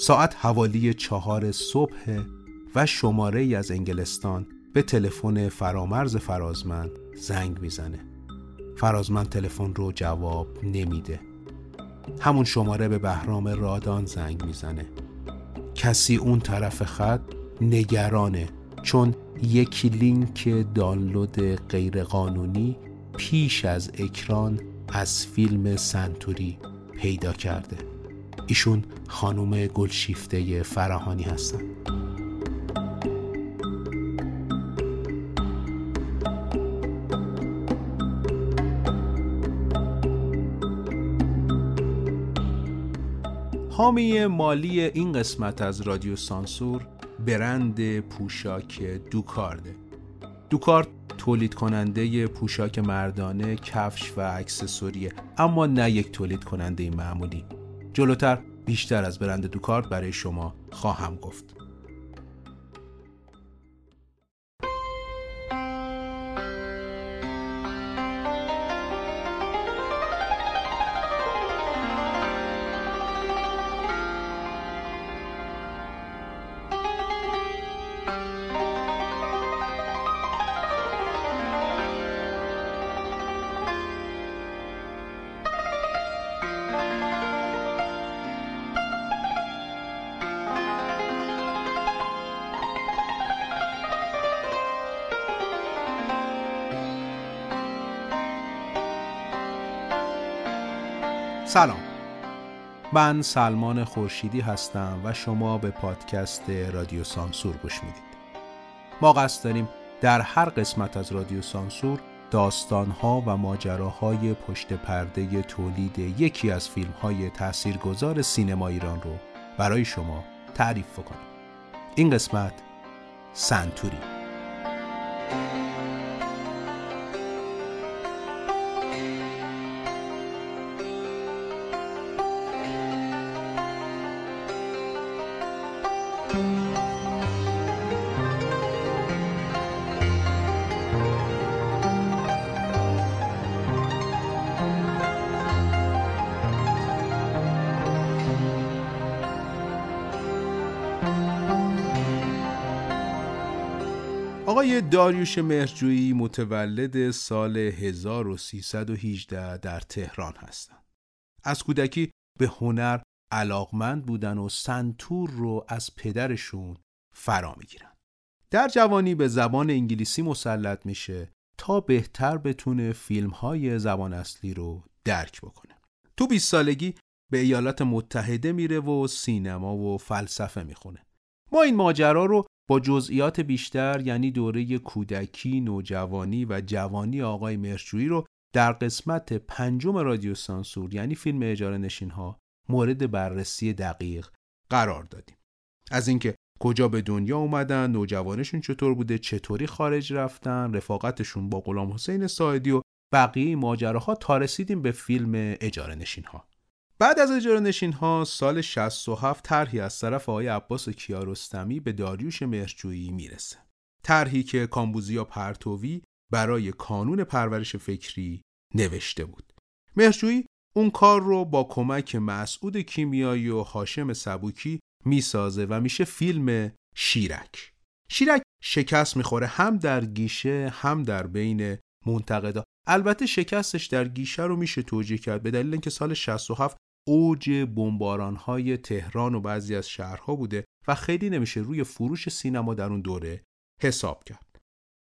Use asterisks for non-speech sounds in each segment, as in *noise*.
ساعت حوالی چهار صبح و شماره ای از انگلستان به تلفن فرامرز فرازمند زنگ می‌زنه. فرازمند تلفن رو جواب نمیده. همون شماره به بهرام رادان زنگ می‌زنه. کسی اون طرف خط نگرانه چون یک لینک دانلود غیرقانونی پیش از اکران از فیلم سنتوری پیدا کرده. ایشون خانوم گلشیفته فراهانی هستن حامی مالی این قسمت از رادیو سانسور برند پوشاک دوکارده دوکارد تولید کننده پوشاک مردانه، کفش و اکسسوریه اما نه یک تولید کننده معمولی. جلوتر بیشتر از برند دوکارد برای شما خواهم گفت. من سلمان خورشیدی هستم و شما به پادکست رادیو سانسور گوش می‌دید. ما قصد داریم در هر قسمت از رادیو سانسور داستانها و ماجراهای پشت پرده تولید یکی از فیلم های تاثیرگذار سینما ایران رو برای شما تعریف کنیم این قسمت سنتوری. داریوش مهرجویی متولد سال 1318 در تهران هستند. از کودکی به هنر علاقمند بودن و سنتور رو از پدرشون فرا می‌گیرن. در جوانی به زبان انگلیسی مسلط میشه تا بهتر بتونه فیلم های زبان اصلی رو درک بکنه. تو 20 سالگی به ایالات متحده میره و سینما و فلسفه می‌خونه. ما این ماجرا رو با جزئیات بیشتر یعنی دوره کودکی، نوجوانی و جوانی آقای مرجویی رو در قسمت پنجم رادیو سانسور یعنی فیلم اجاره نشین ها مورد بررسی دقیق قرار دادیم. از اینکه کجا به دنیا اومدن، نوجوانشون چطور بوده، چطوری خارج رفتن، رفاقتشون با غلام حسین ساعدی و بقیه ماجراها تا رسیدیم به فیلم اجاره نشین ها. بعد از اجاره نشین ها سال 67 طرحی از طرف آقای عباس کیارستمی به داریوش مهرجویی می‌رسه. طرحی که کامبوزیا پرتوی برای کانون پرورش فکری نوشته بود. مهرجویی اون کار رو با کمک مسعود کیمیایی و هاشم سبوکی می‌سازه و میشه فیلم شیرک. شیرک شکست می‌خوره هم در گیشه هم در بین منتقدا. البته شکستش در گیشه رو میشه توجیه کرد به دلیل اینکه سال 67 اوج بمباران های تهران و بعضی از شهرها بوده و خیلی نمیشه روی فروش سینما در اون دوره حساب کرد.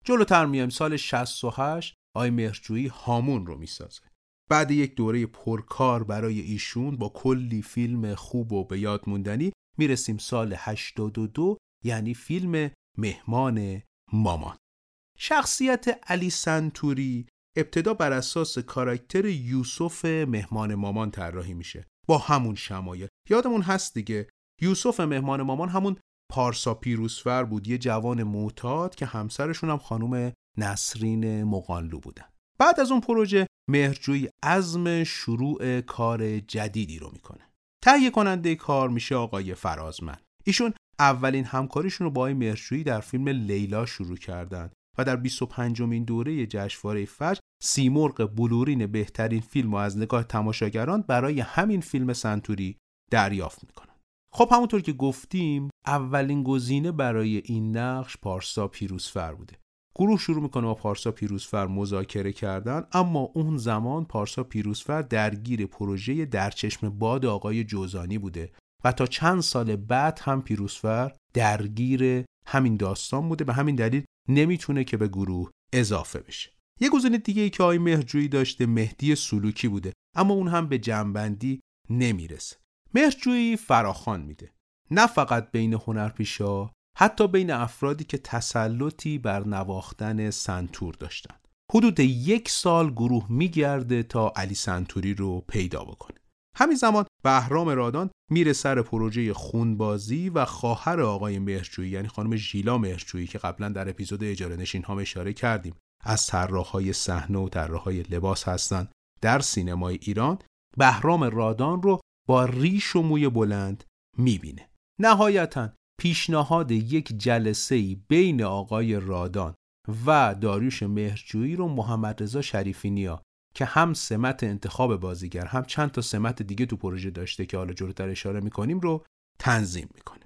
جلوتر میایم سال 68 آی مهرجویی هامون رو می‌سازه. بعد یک دوره پرکار برای ایشون با کلی فیلم خوب و به یاد موندنی می‌رسیم سال 82 یعنی فیلم مهمان مامان. شخصیت علی سنتوری ابتدا بر اساس کاراکتر یوسف مهمان مامان طراحی میشه. با همون شمایل. یادمون هست دیگه یوسف مهمان مامان همون پارسا پیروسفر بود یه جوان معتاد که همسرشون هم خانم نسرین مقانلو بودن. بعد از اون پروژه مهرجوی عزم شروع کار جدیدی رو می‌کنه. تهیه کننده کار میشه آقای فرازمند. ایشون اولین همکاریشون رو با مهرجویی در فیلم لیلا شروع کردند و در 25 مین دوره جشنواره فجر سیمرغ بلورین بهترین فیلم و از نگاه تماشاگران برای همین فیلم سنتوری دریافت می‌کنن. خب همونطور که گفتیم اولین گزینه برای این نقش پارسا پیروزفر بوده. گروه شروع می‌کنه با پارسا پیروزفر مذاکره کردن اما اون زمان پارسا پیروزفر درگیر پروژه درچشم باد آقای جوزانی بوده و تا چند سال بعد هم پیروزفر درگیر همین داستان بوده. به همین دلیل نمی‌تونه که به گروه اضافه بشه. یه گزینه دیگه ای که آقای مهرجویی داشته مهدی سلوکی بوده اما اون هم به جنبندی نمی‌رسه. مهرجویی فراخان میده. نه فقط بین هنرپیشا حتی بین افرادی که تسلطی بر نواختن سنتور داشتن. حدود یک سال گروه میگرده تا علی سنتوری رو پیدا بکنه. همین زمان بهرام رادان میره سر پروژه خونبازی و خواهر آقای مهرجویی یعنی خانم ژیلا مهرجویی که قبلا در اپیزود اجاره نشین ها اشاره کردیم. از طراحهای صحنه و طراحهای لباس هستند. در سینمای ایران بهرام رادان رو با ریش و موی بلند می‌بینه. نهایتا پیشنهاد یک جلسه بین آقای رادان و داریوش مهرجویی رو محمد رضا شریفی نیا که هم سمت انتخاب بازیگر هم چند تا سمت دیگه تو پروژه داشته که حالا جلوتر اشاره می‌کنیم رو تنظیم می‌کنه.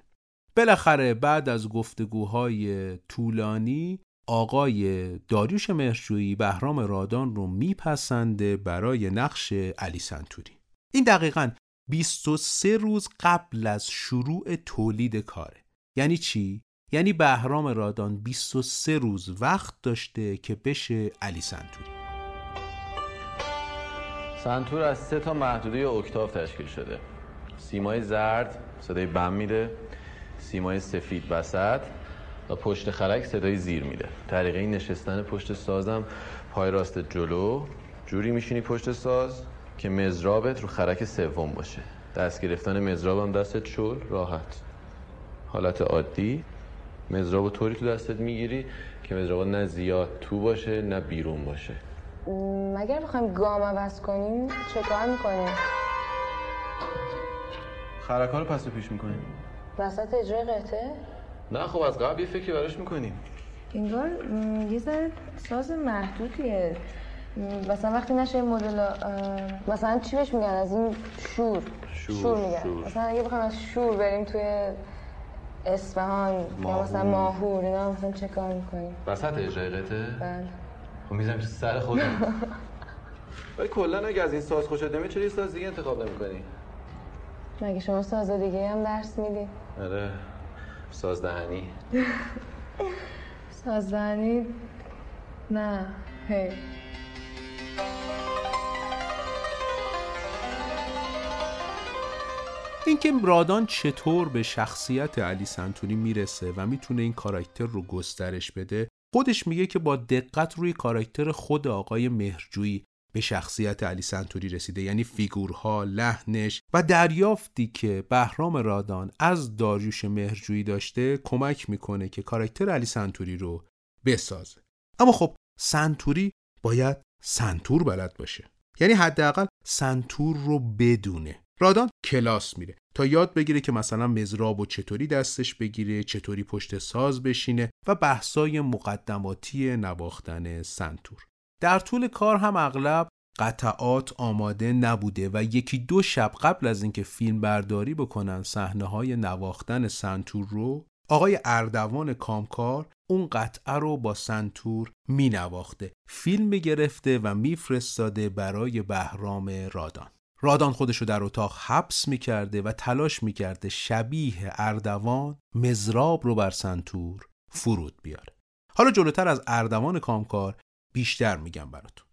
بالاخره بعد از گفتگوهای طولانی آقای داریوش مهرجویی بهرام رادان رو میپسنده برای نقش علی سنتوری. این دقیقا 23 روز قبل از شروع تولید کاره. یعنی چی؟ یعنی بهرام رادان 23 روز وقت داشته که بشه علی سنتوری. سنتور از سه تا محدوده اکتاف تشکیل شده. سیمای زرد صدای بم میده. سیمای سفید وسط. و پشت خرک صدای زیر میده. طریقه نشستن پشت سازم پای راست جلو جوری میشینی پشت ساز که مزرابت رو خرک سوم باشه. دست گرفتن مزرابم دستت شل راحت. حالت عادی. مزراب و طوری تو دستت می‌گیری که مزراب نه زیاد تو باشه نه بیرون باشه. مگر بخوایم گام عوض کنیم چه کار می‌کنیم؟ خرکا رو پس پیش می‌کنیم. وسط اجرای قطعه؟ نه خب از قبل یه فکری براش می‌کنیم. انگار یه ذره ساز محدودیه. مثلا وقتی نشه مدل مثلا چی بهش میگن؟ از این شور. شور, شور میگن. شور. مثلا اگه بخوایم از شور بریم توی اصفهان یا مثلا ماهور اینا مثلا چه کار می‌کنیم؟ وسط اجرای قطعه بله. خب می‌زنم سر خودم. *laughs* ولی کلا اگه از این ساز خوشت نمیاد چرا یه ساز دیگه انتخاب نمی‌کنی. مگه شما ساز دیگه هم درس میدی؟ آره. ساز دهنی سازدنی نه. هی. اینکه رادان چطور به شخصیت علی سنتونی می‌رسه و می‌تونه این کاراکتر رو گسترش بده خودش میگه که با دقت روی کاراکتر خود آقای مهرجویی به شخصیت علی سنتوری رسیده. یعنی فیگورها، لحنش و دریافتی که بهرام رادان از داریوش مهرجویی داشته کمک می‌کنه که کاراکتر علی سنتوری رو بسازه. اما خب سنتوری باید سنتور بلد باشه. یعنی حداقل سنتور رو بدونه. رادان کلاس میره تا یاد بگیره که مثلا مزراب و چطوری دستش بگیره چطوری پشت ساز بشینه و بحثای مقدماتی نواختن سنتور. در طول کار هم اغلب قطعات آماده نبوده و یکی دو شب قبل از اینکه فیلم برداری بکنن صحنه های نواختن سنتور رو آقای اردوان کامکار اون قطعه رو با سنتور می نواخته فیلم می گرفته و میفرستاده برای بهرام رادان. رادان خودشو در اتاق حبس می‌کرده و تلاش می‌کرده شبیه اردوان مزراب رو بر سنتور فرود بیاره. حالا جلوتر از اردوان کامکار بیشتر میگم براتون.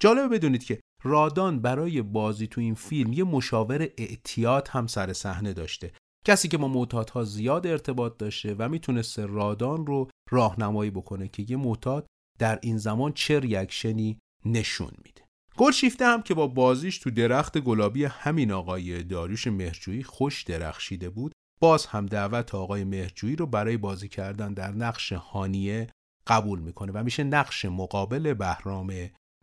جالبه بدونید که رادان برای بازی تو این فیلم یه مشاور اعتیاد هم سر صحنه داشته. کسی که با معتادها زیاد ارتباط داشته و می‌تونسته رادان رو راهنمایی بکنه که یه معتاد در این زمان چه ریاکشنی نشون میده. گلشیفته هم که با بازیش تو درخت گلابی همین آقای داریوش مهرجویی خوش درخشیده بود باز هم دعوت آقای مهرجویی رو برای بازی کردن در نقش هانیه قبول می‌کنه و میشه نقش مقابل بهرام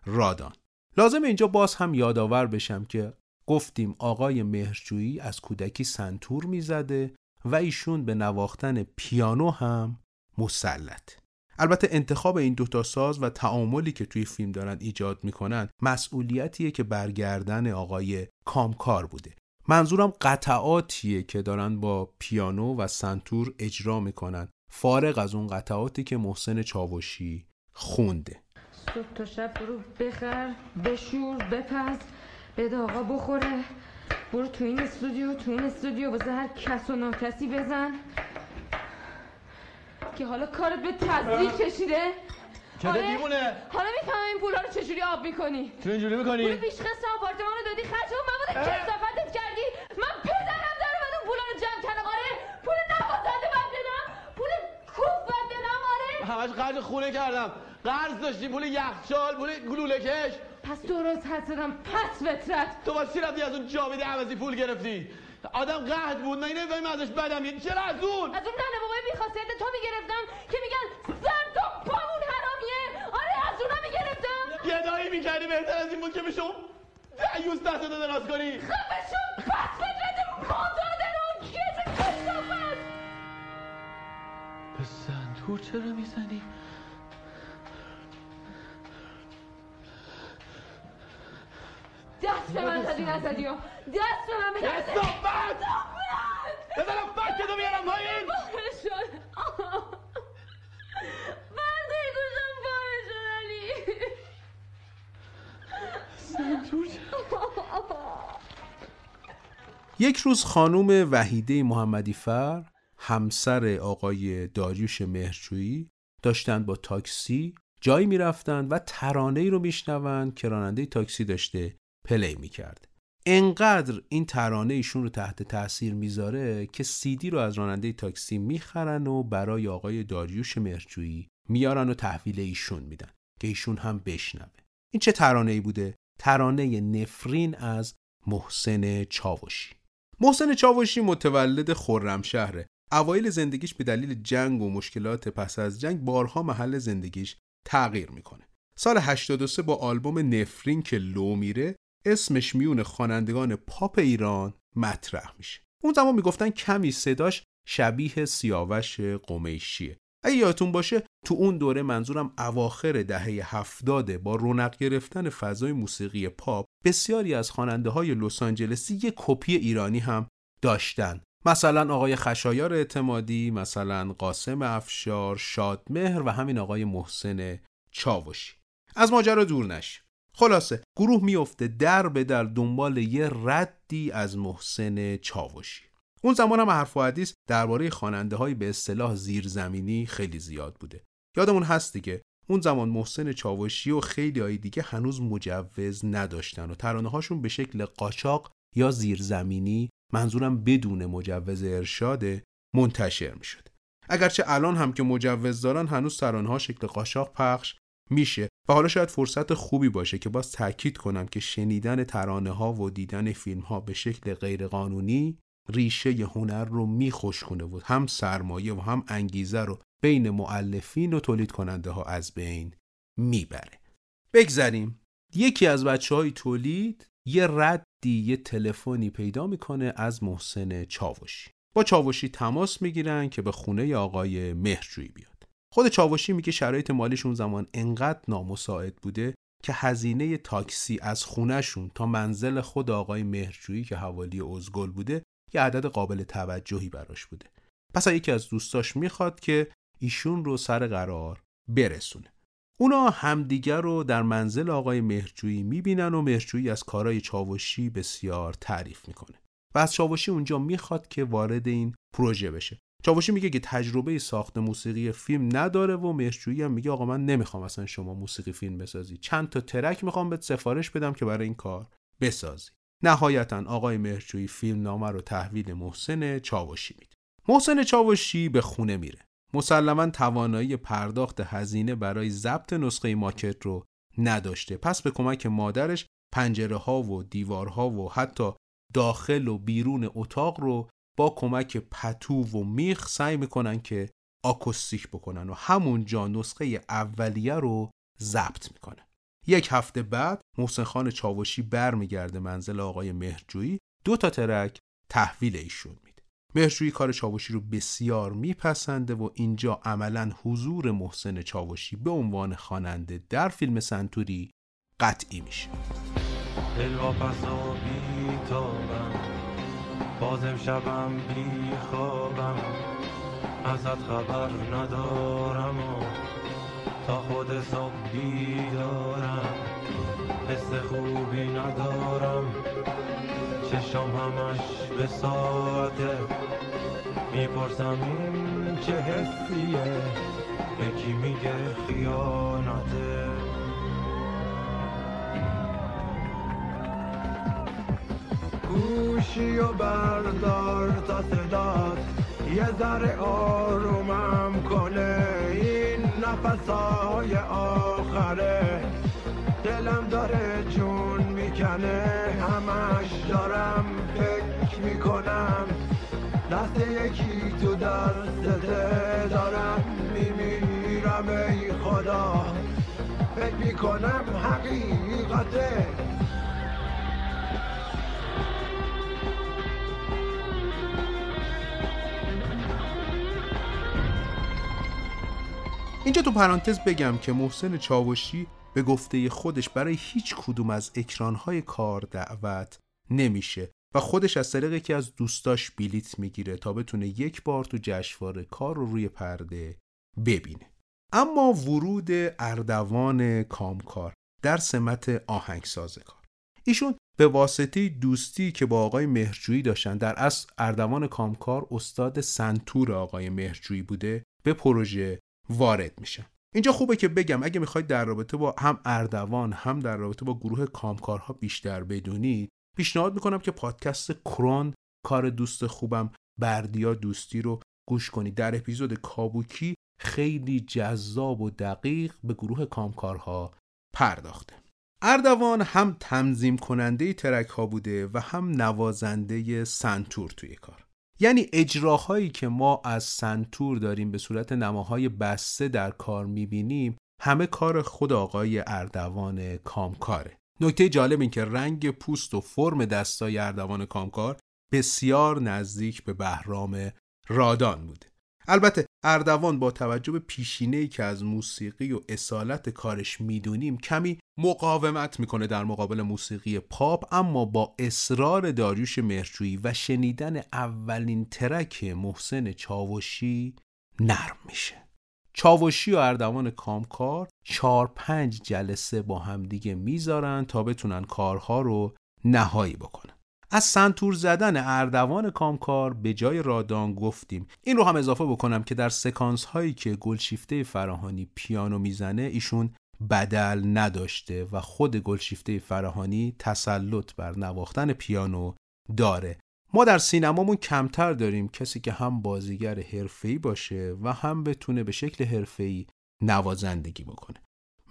رادان. لازم اینجا باز هم یادآور بشم که گفتیم آقای مهرجویی از کودکی سنتور می‌زده و ایشون به نواختن پیانو هم مسلط. البته انتخاب این دوتا ساز و تعاملی که توی فیلم دارن ایجاد می‌کنن مسئولیتیه که برگردن آقای کامکار بوده. منظورم قطعاتیه که دارن با پیانو و سنتور اجرا می‌کنن. فارغ از اون قطعاتی که محسن چاوشی خونده. صبح تا شب برو بخر بشور بپز بده آقا بخوره. برو تو این استودیو تو این استودیو واسه هر کس و ناکسی بزن. که حالا کارت به تزدیق کشیده. چرا آره. دیوونه حالا می‌فهمم این پولا رو چجوری آب می‌کنی. تو اینجوری می‌کنی؟ پول پیش قسط آپارتمان رو دادی خرج اون مواد کسافتت کردی. من پدرم در اومد اون پولا رو جمع کردم آره پول نوازنده باید بدم پول کوف باید بدم آره همش خرج خونه کردم. قرض داشتی پول یخچال پول گلوله کش پس درست حد زدم. پس فطرت. تو واسه رفتی از اون جاوید عوضی پول گرفتی. آدم قهد بود. من نمی‌فهمی ازش بدم. میاد چرا از اون؟ از اون ننه بابای بیخاصیت تو می‌گرفتم که میگن سر تو پامون حرامیه. آره از اونا می‌گرفتم. گدایی می‌کردی بهتر از این بود که بشم دیوز دست داده دراز کنی. خفشون چرا می‌زنی؟ دست به من زدی نزدی و دست به من بده کسافت بزنم فکتو بیارم پایین. شد برده گوشم پاره شد علی؟ سنتور *laughs* یک روز خانم وحیده محمدی فر همسر آقای داریوش مهرجویی داشتن با تاکسی جایی می‌رفتن و ترانه ای رو میشنون که راننده تاکسی داشته play می‌کرد. انقدر این ترانه ایشون رو تحت تاثیر می‌ذاره که سی‌دی رو از راننده تاکسی می‌خرن و برای آقای داریوش مهرجویی میارن و تحویل ایشون میدن که ایشون هم بشنوه. این چه ترانه ای بوده؟ ترانه نفرین از محسن چاوشی. محسن چاوشی متولد خرمشهره. اوایل زندگیش به دلیل جنگ و مشکلات پس از جنگ بارها محل زندگیش تغییر می‌کنه. سال 83 با آلبوم نفرین که لو میره اسمش میون خوانندگان پاپ ایران مطرح میشه. اون زمان می‌گفتن کمی صداش شبیه سیاوش قمیشیه. اگه یادتون باشه تو اون دوره منظورم اواخر دهه هفتاده با رونق گرفتن فضای موسیقی پاپ بسیاری از خواننده های لس آنجلسی یک کپی ایرانی هم داشتن. مثلا آقای خشایار اعتمادی مثلا قاسم افشار شادمهر و همین آقای محسن چاوشی. از ماجرا دور نش. خلاصه گروه میفته در به در دنبال یه ردی از محسن چاوشی. اون زمان هم حرف و حدیث درباره خواننده های به اصطلاح زیرزمینی خیلی زیاد بوده. یادمون هست دیگه اون زمان محسن چاوشی و خیلی های دیگه هنوز مجوز نداشتن و ترانه هاشون به شکل قاچاق یا زیرزمینی منظورم بدون مجوز ارشاده منتشر می شد. اگرچه الان هم که مجوز دارن هنوز ترانه ها شکل قاچاق پخش میشه و حالا شاید فرصت خوبی باشه که باز تاکید کنم که شنیدن ترانه ها و دیدن فیلم ها به شکل غیرقانونی ریشه هنر رو میخشکونه و هم سرمایه و هم انگیزه رو بین معلفین و تولید کننده ها از بین می‌بره بگذریم یکی از بچه های تولید یه ردی یه تلفنی پیدا می‌کنه از محسن چاوشی. با چاوشی تماس می‌گیرن که به خونه آقای مهرجویی بیاد. خود چاوشی میگه شرایط مالیش اون زمان انقدر نامساعد بوده که هزینه تاکسی از خونهشون تا منزل خود آقای مهرجویی که حوالی ازگل بوده یه عدد قابل توجهی براش بوده. پس یکی از دوستاش می‌خواد که ایشون رو سر قرار برسونه. اونا همدیگر رو در منزل آقای مهرجویی می‌بینن و مهرجویی از کارای چاوشی بسیار تعریف می‌کنه. و از چاوشی اونجا می‌خواد که وارد این پروژه بشه. چاوشی میگه که تجربه ساخت موسیقی فیلم نداره و مهرجویی هم میگه آقا من نمی‌خوام اصلا شما موسیقی فیلم بسازی. چند تا ترک می‌خوام بهت سفارش بدم که برای این کار بسازی. نهایتا آقای مهرجویی فیلم نامه رو تحویل محسن چاوشی میده. محسن چاوشی به خونه میره. مسلما توانایی پرداخت هزینه برای ضبط نسخه ماکت رو نداشته. پس به کمک مادرش پنجره ها و دیوارها و حتی داخل و بیرون اتاق رو با کمک پتو و میخ سعی می‌کنن که آکوستیک بکنن و همونجا نسخه اولیه رو ضبط می‌کنن یک هفته بعد محسن خان چاوشی برمیگرده منزل آقای مهرجویی. دو تا ترک تحویل ایشون میده. مهرجویی کار چاوشی رو بسیار میپسنده و اینجا عملا حضور محسن چاوشی به عنوان خواننده در فیلم سنتوری قطعی میشه. دل و بازم شبم بی خوابم ازت خبر ندارم و تا خود صبح بیدارم. حس خوبی ندارم. چشم همش به ساعته. می‌پرسم این چه حسیه؟ یکی میگه خیانته گوشی و بردار تا صدات. یه ذره آرومم کنه. این نفسهای آخره. دلم داره جون می‌کنه همش دارم فکر می‌کنم. دست یکی تو دستته دارم میمیرم ای خدا. فکر می‌کنم حقیقته اینجا تو پرانتز بگم که محسن چاوشی به گفته خودش برای هیچ کدوم از اکرانهای کار دعوت نمیشه و خودش از طریق یکی از دوستاش بلیت می‌گیره تا بتونه یک بار تو جشنواره کار رو روی پرده ببینه. اما ورود اردوان کامکار در سمت آهنگساز کار. ایشون به واسطه دوستی که با آقای مهرجویی داشتن در اصل اردوان کامکار استاد سنتور آقای مهرجویی بوده به پروژه وارد میشن. اینجا خوبه که بگم اگه می‌خواید در رابطه با هم اردوان هم در رابطه با گروه کامکارها بیشتر بدونید پیشنهاد می‌کنم که پادکست کرون کار دوست خوبم بردیا دوستی رو گوش کنید. در اپیزود کابوکی خیلی جذاب و دقیق به گروه کامکارها پرداخته. اردوان هم تنظیم کننده ترک ها بوده و هم نوازنده سنتور توی کار. یعنی اجراهایی که ما از سنتور داریم به صورت نماهای بسته در کار می‌بینیم همه کار خود آقای اردوان کامکاره نکته جالب این که رنگ پوست و فرم دستای اردوان کامکار بسیار نزدیک به بهرام رادان بوده البته اردوان با توجه به پیشینه‌ای که از موسیقی و اصالت کارش می‌دونیم کمی مقاومت می‌کنه در مقابل موسیقی پاپ اما با اصرار داریوش مرجویی و شنیدن اولین ترک محسن چاوشی نرم میشه. چاوشی و اردوان کامکار چار پنج جلسه با همدیگه می‌ذارن تا بتونن کارها رو نهایی بکنن. از سنتور زدن اردوان کامکار به جای رادان گفتیم. این رو هم اضافه بکنم که در سکانس هایی که گلشیفته فراهانی پیانو می‌زنه ایشون بدل نداشته و خود گلشیفته فراهانی تسلط بر نواختن پیانو داره. ما در سینمامون کمتر داریم کسی که هم بازیگر حرفه‌ای باشه و هم بتونه به شکل حرفه‌ای نوازندگی بکنه.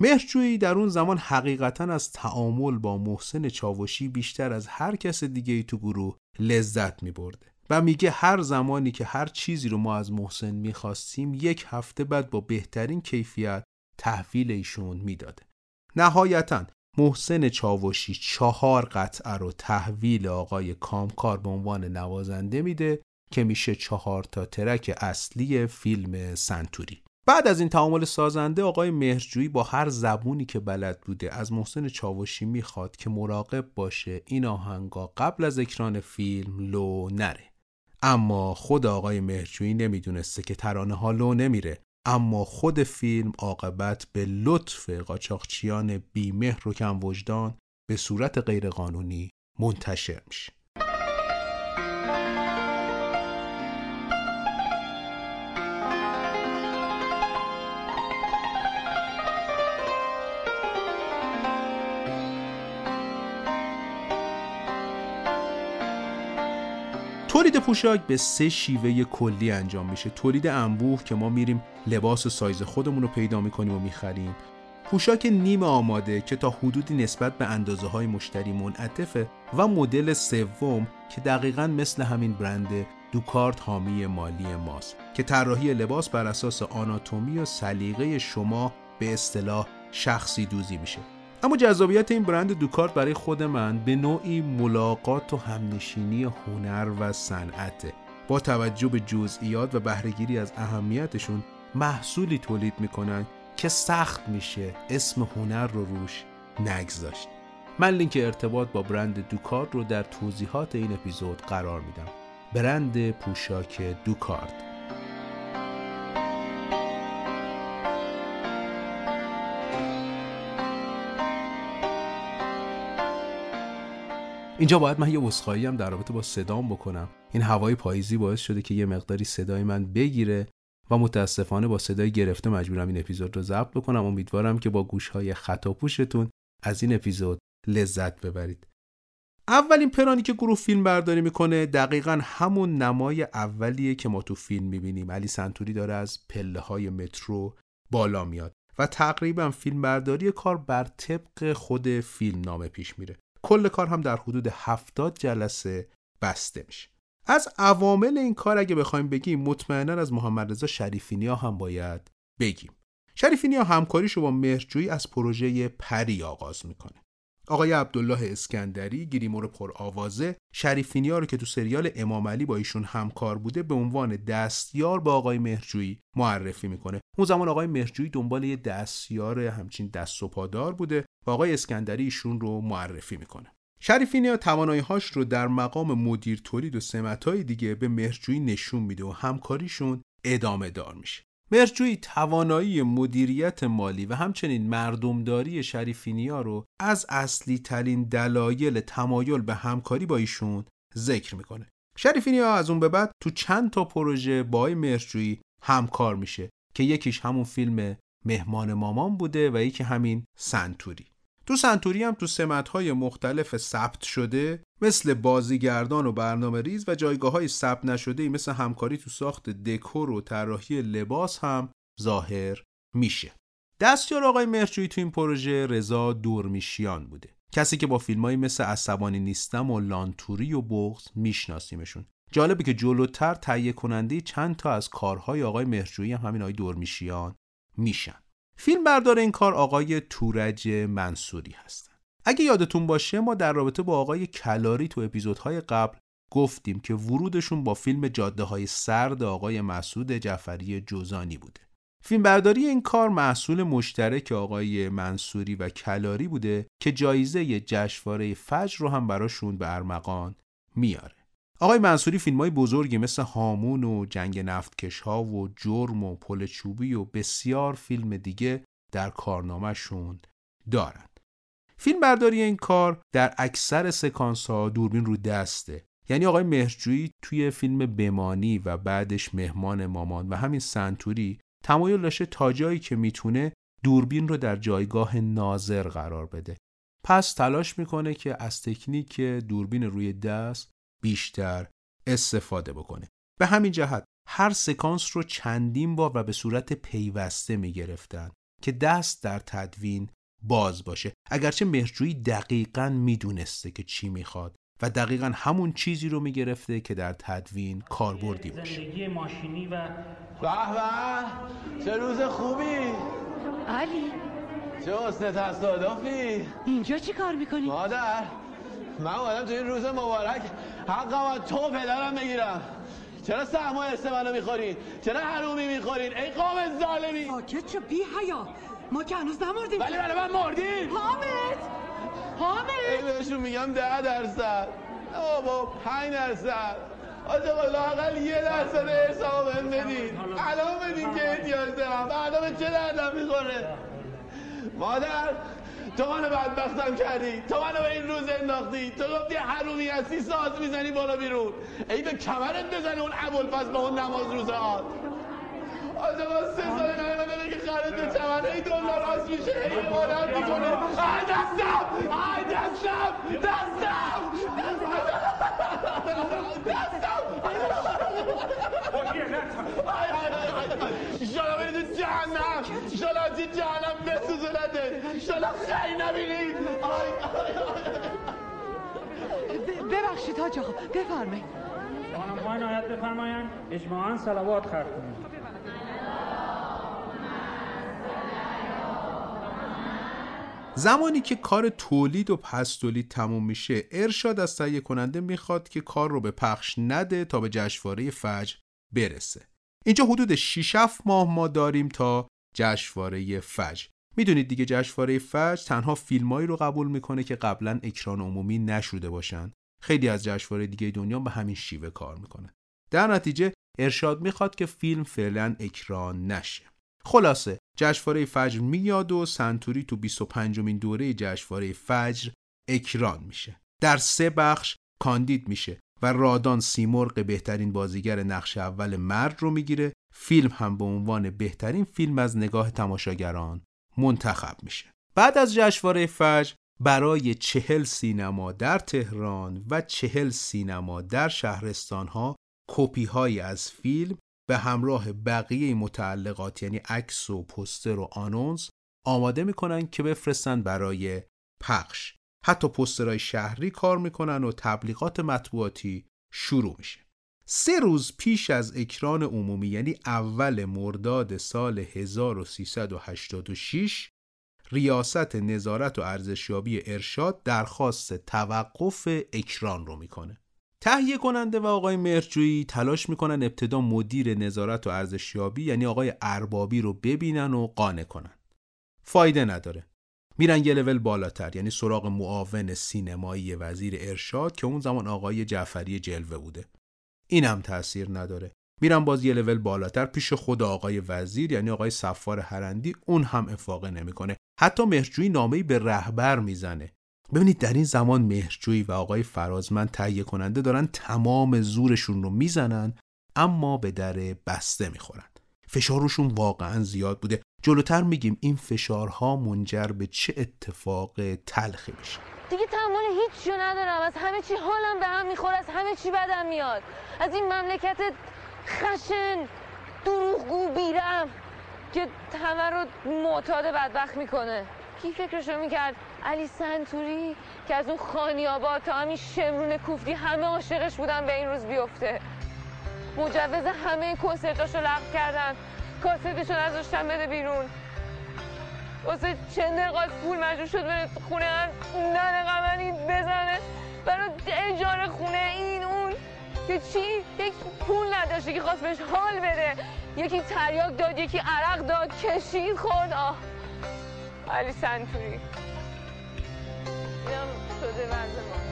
مهرجویی در اون زمان حقیقتا از تعامل با محسن چاوشی بیشتر از هر کس دیگه ای تو گروه لذت می برده و میگه هر زمانی که هر چیزی رو ما از محسن می‌خواستیم یک هفته بعد با بهترین کیفیت تحویل ایشون می‌داده. نهایتا محسن چاوشی چهار قطعه رو تحویل آقای کامکار به عنوان نوازنده میده که میشه چهار تا ترک اصلی فیلم سنتوری. بعد از این تعامل سازنده آقای مهرجویی با هر زبونی که بلد بوده از محسن چاوشی می‌خواد که مراقب باشه این آهنگا قبل از اکران فیلم لو نره. اما خود آقای مهرجویی نمی‌دونسته که ترانه ها لو نمیره. اما خود فیلم عاقبت به لطف قاچاقچیان بیمهر و کم وجدان به صورت غیرقانونی منتشر میشه. تولید پوشاک به سه شیوه کلی انجام میشه. تولید انبوه که ما میریم لباس سایز خودمون رو پیدا می‌کنیم و می‌خریم. پوشاک نیم آماده که تا حدودی نسبت به اندازه های مشتری منعطفه و مدل سوم که دقیقا مثل همین برند دوکارت حامی مالی ماست که طراحی لباس بر اساس آناتومی و سلیقه شما به اصطلاح شخصی دوزی میشه. اما جذابیت این برند دوکارت برای خود من به نوعی ملاقات و همنشینی هنر و صنعته. با توجه به جزئیات و بهرهگیری از اهمیتشون محصولی تولید می‌کنن که سخت میشه اسم هنر رو روش نگذاشت. من لینک ارتباط با برند دوکارت رو در توضیحات این اپیزود قرار میدم. برند پوشاک دوکارد اینجا باید من یه وسخایی هم در رابطه با صدام بکنم. این هوای پاییزی باعث شده که یه مقداری صدای من بگیره و متاسفانه با صدای گرفته مجبورم این اپیزود رو ضبط بکنم. امیدوارم که با گوشهای خطاپوشتون از این اپیزود لذت ببرید. اولین پرانی که گروه فیلم برداری می‌کنه دقیقا همون نمای اولیه که ما تو فیلم می‌بینیم. علی سنتوری داره از پله های مترو بالا میاد و تقریبا فیلم برداری کار بر طبق خود فیلم نامه پیش میره. کل کار هم در حدود 70 جلسه بسته میشه. از عوامل این کار اگه بخوایم بگیم مطمئنا از محمد رضا شریفینیا هم باید بگیم. شریفینیا همکاریشو با مهرجویی از پروژه پری آغاز می‌کنه. آقای عبدالله اسکندری گریمور پر آوازه شریفینیا رو که تو سریال امام علی با ایشون همکار بوده به عنوان دستیار با آقای مهرجویی معرفی می‌کنه. اون زمان آقای مهرجویی دنبال یه دستیار همچین دست و پادار بوده و آقای اسکندری ایشون رو معرفی می‌کنه. شریفینیا توانایی هاش رو در مقام مدیر تولید و سمتهای دیگه به مهرجویی نشون میده و همکاریشون ادامه دار میشه. مرجوی توانایی مدیریت مالی و همچنین مردمداری شریفینیا رو از اصلی ترین دلایل تمایل به همکاری با ایشون ذکر می‌کنه. شریفینیا از اون به بعد تو چند تا پروژه با مرجویی همکار میشه که یکیش همون فیلم مهمان مامان بوده و یکی همین سنتوری. تو سنتوری هم تو سمتهای مختلف ثبت شده مثل بازیگردان و برنامه ریز و جایگاه های ثبت نشده مثل همکاری تو ساخت دکور و طراحی لباس هم ظاهر میشه. دستیار آقای مرچوی تو این پروژه رضا دورمیشیان بوده. کسی که با فیلمایی مثل عصبانی نیستم و لانتوری و بغز میشناسیمشون. جالبه که جلوتر تهیه کننده چند تا از کارهای آقای مهرجویی هم همین آقای دورمیشیان میشن. فیلم بردار این کار آقای تورج منصوری هستن. اگه یادتون باشه ما در رابطه با آقای کلاری تو اپیزودهای قبل گفتیم که ورودشون با فیلم جاده های سرد آقای مسعود جعفری جوزانی بوده. فیلم برداری این کار محصول مشترک آقای منصوری و کلاری بوده که جایزه جشنواره فجر رو هم براشون به ارمغان میاره. آقای منصوری فیلم های بزرگی مثل هامون و جنگ نفتکش ها و جرم و پل چوبی و بسیار فیلم دیگه در کارنامهشون دارند. فیلم برداری این کار در اکثر سکانس ها دوربین رو دسته یعنی آقای مهرجویی توی فیلم بمانی و بعدش مهمان مامان و همین سنتوری تمایل داشته تا جایی که می‌تونه دوربین رو در جایگاه ناظر قرار بده پس تلاش می‌کنه که از تکنیک دوربین روی دست بیشتر استفاده بکنه. به همین جهت هر سکانس رو چندین بار و به صورت پیوسته می گرفتن که دست در تدوین باز باشه. اگرچه مهرجویی دقیقا می‌دونسته که چی می‌خواد و دقیقا همون چیزی رو می‌گرفته که در تدوین کاربردی باشه. زندگی ماشینی و به چه روز خوبی؟ علی. چه حسن تصادفی؟ اینجا چی کار می‌کنی؟ مادر من اومدم تو این روز مبارک حقم از تو پدرم بگیرم. چرا سهمای است منو می‌خورین؟ چرا حرومی می‌خورین؟ ای قوم ظالمی! ساکت شو بی حیا. ما که هنوز نمردیم. ولی برای من مردین! حامد! حامد! ای بهشون میگم ده درصد. بابا پنج درصد. آجا لاقل یه درصد حساب بهم بدین. الان بدین که احتیاج دارم. بعدا به چه دردم می‌خوره؟ مادر تو منو بدبختم کردی. تو منو به این روز انداختی. تو گفتی حرومی هستی ساز می‌زنی بالا بیرون. ای به کمرت بزنه اون پس با اون نماز روز آد. آجا با سه سال نیمده که خرید به چمن ای دلار راست میشه. ای امانت می‌کنه. آی دستم. آی دستم. دستم. دستم. بسوزونده شالا خیلی نبینید ببخشید حاج آقا بفرمایید. خانم های نایت بفرمایند. اجماعا صلوات خرد کنید. زمانی که کار تولید و پس تولید تموم میشه ارشاد از تهیه کننده می‌خواد که کار رو به پخش نده تا به جشنواره فجر برسه. اینجا حدود 6 ماه ما داریم تا جشنواره فجر. می‌دونید دیگه جشنواره فجر تنها فیلمایی رو قبول می‌کنه که قبلا اکران عمومی نشده باشن. خیلی از جشنواره دیگه دنیا به همین شیوه کار می‌کنه. در نتیجه ارشاد می‌خواد که فیلم فعلا اکران نشه. خلاصه جشنواره فجر میاد و سنتوری تو 25 مین دوره جشنواره فجر اکران میشه. در سه بخش کاندید میشه و رادان سیمرغ بهترین بازیگر نقش اول مرد رو می‌گیره. فیلم هم به عنوان بهترین فیلم از نگاه تماشاگران منتخب میشه. بعد از جشنواره فجر برای چهل سینما در تهران و چهل سینما در شهرستان ها کپی های از فیلم به همراه بقیه متعلقات یعنی عکس و پستر و آنونس آماده می‌کنن که بفرستن برای پخش. حتی پسترهای شهری کار می‌کنن و تبلیغات مطبوعاتی شروع میشه. سه روز پیش از اکران عمومی یعنی اول مرداد سال 1386 ریاست نظارت و ارزشیابی ارشاد درخواست توقف اکران رو می‌کنه. تهیه کننده و آقای مرجویی تلاش می‌کنن ابتدا مدیر نظارت و ارزشیابی یعنی آقای اربابی رو ببینن و قانع کنن. فایده نداره. میرن یه لول بالاتر یعنی سراغ معاون سینمایی وزیر ارشاد که اون زمان آقای جعفری جلوه بوده. اینم تاثیر نداره. میرن باز یه لول بالاتر پیش خود آقای وزیر یعنی آقای سفار هرندی اون هم افاقه نمی‌کنه. حتی مهرجویی نامه‌ای به رهبر می‌زنه. ببینید در این زمان مهرجویی و آقای فرازمند تهیه کننده دارن تمام زورشون رو می‌زنن اما به در بسته می‌خورن. فشارشون واقعا زیاد بوده. جلوتر میگیم این فشارها منجر به چه اتفاق تلخی میشه. دیگه تحمل هیچ چیو ندارم. از همه چی حالم به هم می‌خوره از همه چی بدم میاد. از این مملکت خشن دروغگو بیرم که همه رو معتاد بدبخت می‌کنه. کی فکرشو می‌کرد؟ علی سنتوری که از اون خانیابات تا همین شمرون کوفتی همه عاشقش بودن به این روز بیفته. مجوز همه کنسرتاشو لغو کردن. کاستشو نذاشتن بده بیرون. واسه چند دقیقات پول مجبور شد بره خونه هم ننه قمری بزنه. برای اجاره خونه این اون که چی؟ یک پول نداشته که خواست بهش حال بده. یکی تریاک داد یکی عرق داد کشید خورد. آه. علی سنتوری. اینم شده وضع ما.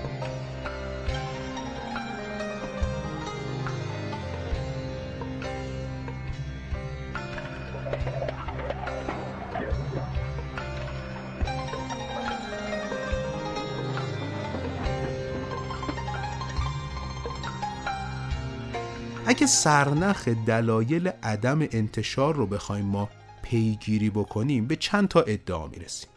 اگه سرنخ دلایل عدم انتشار رو بخوایم ما پیگیری بکنیم به چند تا ادعا می‌رسیم.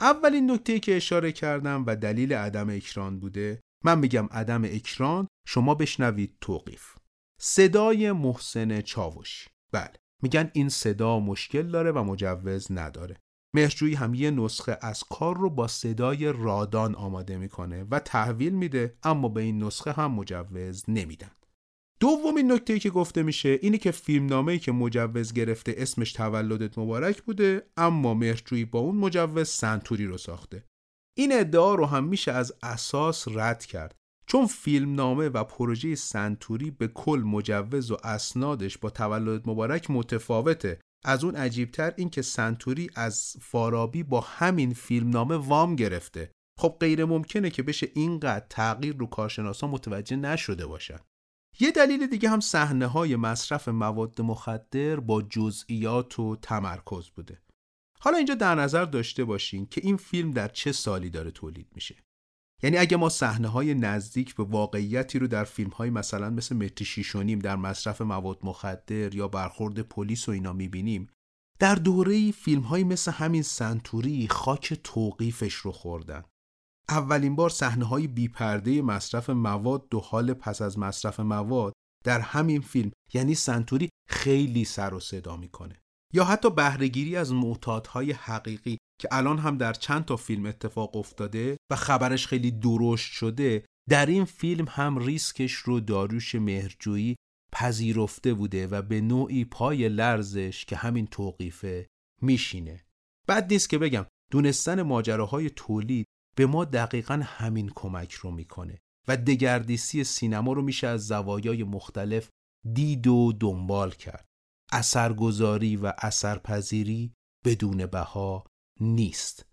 اولین نکته که اشاره کردم و دلیل عدم اکران بوده من میگم عدم اکران شما بشنوید توقیف. صدای محسن چاوشی. بله میگن این صدا مشکل داره و مجوز نداره. مهرجویی هم یه نسخه از کار رو با صدای رادان آماده می‌کنه و تحویل میده اما به این نسخه هم مجوز نمیدن. دومین نکته که گفته میشه اینه که فیلمنامه‌ای که مجوز گرفته اسمش تولدت مبارک بوده اما مهرجویی با اون مجوز سنتوری رو ساخته. این ادعا رو هم میشه از اساس رد کرد. چون فیلمنامه و پروژه سنتوری به کل مجوز و اسنادش با تولدت مبارک متفاوته. از اون عجیبتر این که سنتوری از فارابی با همین فیلمنامه وام گرفته. خب غیر ممکنه که بشه اینقدر تغییر رو کارشناسا متوجه نشده باشن. یه دلیل دیگه هم صحنه های مصرف مواد مخدر با جزئیات و تمرکز بوده. حالا اینجا در نظر داشته باشین که این فیلم در چه سالی داره تولید میشه. یعنی اگه ما صحنه های نزدیک به واقعیتی رو در فیلم های مثلا مثل متر شیشونیم در مصرف مواد مخدر یا برخورد پلیس و اینا می‌بینیم در دوره فیلم های مثل همین سنتوری خاک توقیفش رو خوردن. اولین بار صحنه های بیپرده مصرف مواد و حال پس از مصرف مواد در همین فیلم یعنی سنتوری خیلی سر و صدا می‌کنه. یا حتی بهرهگیری از معتادهای حقیقی که الان هم در چند تا فیلم اتفاق افتاده و خبرش خیلی درشت شده در این فیلم هم ریسکش رو داروش مهرجویی پذیرفته بوده و به نوعی پای لرزش که همین توقیفه میشینه. بد نیست که بگم دونستن ماجراهای تولید به ما دقیقا همین کمک رو می‌کنه و دگردیسی سینما رو میشه از زوایای مختلف دید و دنبال کرد. اثرگذاری و اثرپذیری بدون بها نیست.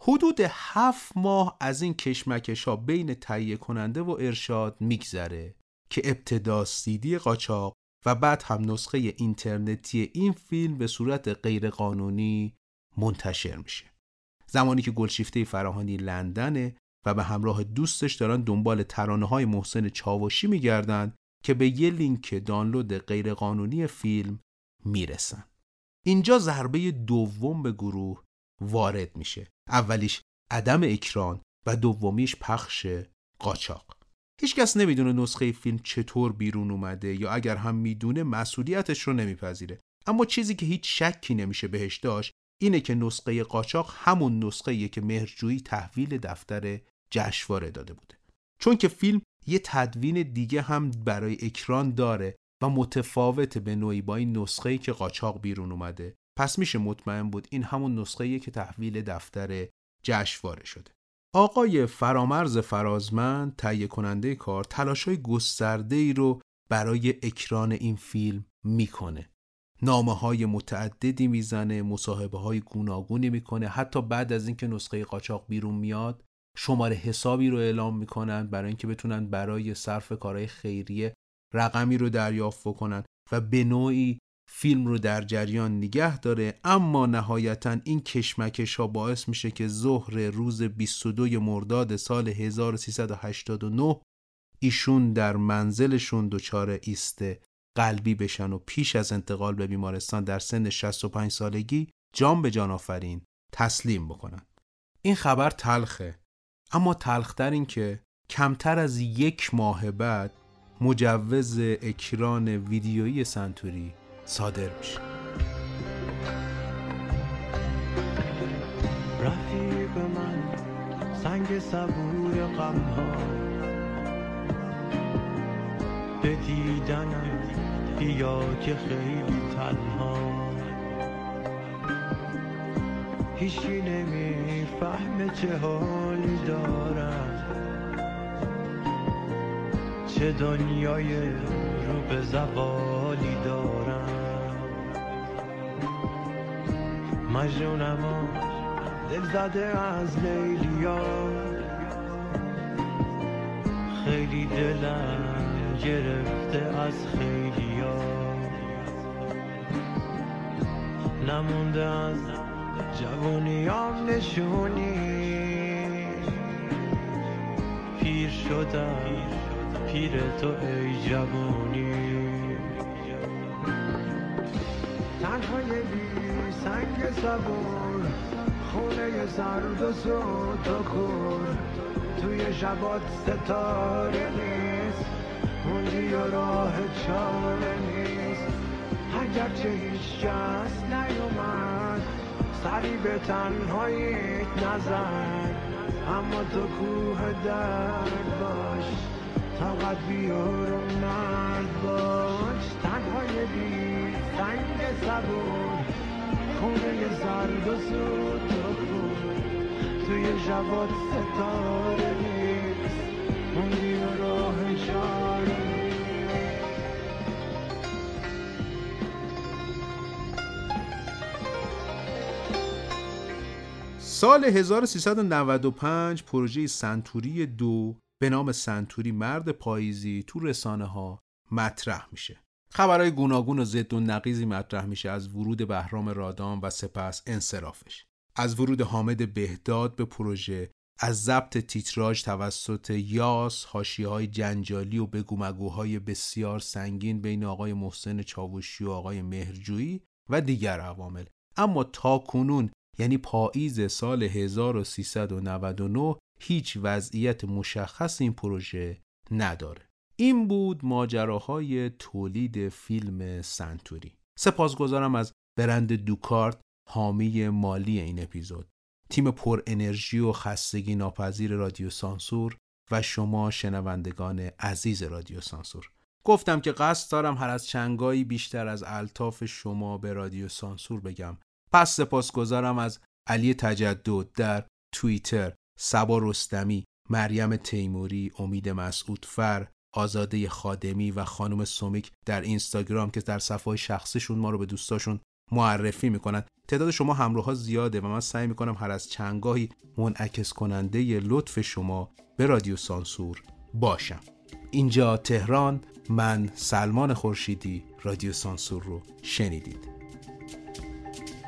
حدود هفت ماه از این کشمکش ها بین تهیه کننده و ارشاد میگذره که ابتدا سیدی قاچاق و بعد هم نسخه اینترنتی این فیلم به صورت غیرقانونی منتشر میشه. زمانی که گلشیفته فراهانی لندنه و به همراه دوستش دارن دنبال ترانه های محسن چاوشی میگردن که به یه لینک دانلود غیرقانونی فیلم می‌رسن. اینجا ضربه دوم به گروه وارد میشه. اولیش عدم اکران و دومیش پخش قاچاق. هیچکس نمی‌دونه نسخه فیلم چطور بیرون اومده یا اگر هم می‌دونه مسئولیتش رو نمیپذیره. اما چیزی که هیچ شکی نمیشه بهش داشت اینه که نسخه قاچاق همون نسخه که مهرجویی تحویل دفتر جشنواره داده بوده. چون که فیلم یه تدوین دیگه هم برای اکران داره و متفاوت به نوعی با این نسخه که قاچاق بیرون اومده. پس میشه مطمئن بود این همون نسخه که تحویل دفتر جشنواره شده. آقای فرامرز فرازمند تهیه کننده کار تلاشای گسترده ای رو برای اکران این فیلم می‌کنه. نامه های متعددی می‌زنه مصاحبه های گوناگونی می‌کنه. حتی بعد از اینکه نسخه قاچاق بیرون میاد شماره حسابی رو اعلام می‌کنن برای اینکه بتونن برای صرف کارهای خیریه رقمی رو دریافت بکنن و به نوعی فیلم رو در جریان نگه داره. اما نهایتا این کشمکش ها باعث میشه که ظهر روز 22 مرداد سال 1389 ایشون در منزلشون دچار ایست قلبی بشن و پیش از انتقال به بیمارستان در سن 65 سالگی جان به جان آفرین تسلیم بکنن. این خبر تلخه. اما تلختر این که کمتر از یک ماه بعد مجوز اکران ویدیویی سنتوری صادر میشه. سنگ صبور غم به دیدنم بیا که خیلی تنها. هیچی نمی‌فهمه چه حالی دارم. چه دنیای رو به زوالی دارم. مجنونم دل زده از لیلیا خیلی دلم گرفته از خیلیا. نمونده از جوانیام نشونی. پیر شدم پیر تو ای جوونی تنهای بی سنگ سبور خونه سرد و سود و کور. توی شبات ستاره و راه چاره نیست. اگرچه هیچ کس نیومد. سری به تنهاییت نزد. اما تو کوه درد باش. طاقت بیار و مرد باش. تنهای بی سنگ صبور. خونه زرد و سود و کور توی شبات ستاره نیست. موندی و راه چاره سال 1395 پروژه سنتوری دو به نام سنتوری مرد پاییزی تو رسانه ها مطرح میشه. خبرهای گوناگون و ضد و نقیزی مطرح میشه از ورود بهرام رادان و سپس انصرافش. از ورود حامد بهداد به پروژه از ضبط تیتراژ توسط یاس های جنجالی و بگومگوهای بسیار سنگین بین آقای محسن چاوشی و آقای مهرجویی و دیگر عوامل. اما تا کنون یعنی پاییز سال 1399 هیچ وضعیت مشخص این پروژه نداره. این بود ماجراهای تولید فیلم سنتوری. سپاسگزارم از برند دوکارت حامی مالی این اپیزود. تیم پر انرژی و خستگی ناپذیر رادیو سانسور و شما شنوندگان عزیز رادیو سانسور. گفتم که قصد دارم هر از چنگایی بیشتر از الطاف شما به رادیو سانسور بگم. پس سپاسگزارم از علی تجدد در توییتر. سبا رستمی مریم تیموری امید مسعودفر آزاده خادمی و خانم سومیک در اینستاگرام که در صفحه شخصیشون ما رو به دوستاشون معرفی می‌کنن. تعداد شما همراه ها زیاده و من سعی می‌کنم هر از چندگاهی منعکس کننده لطف شما به رادیو سانسور باشم. اینجا تهران من سلمان خورشیدی رادیو سانسور رو شنیدید.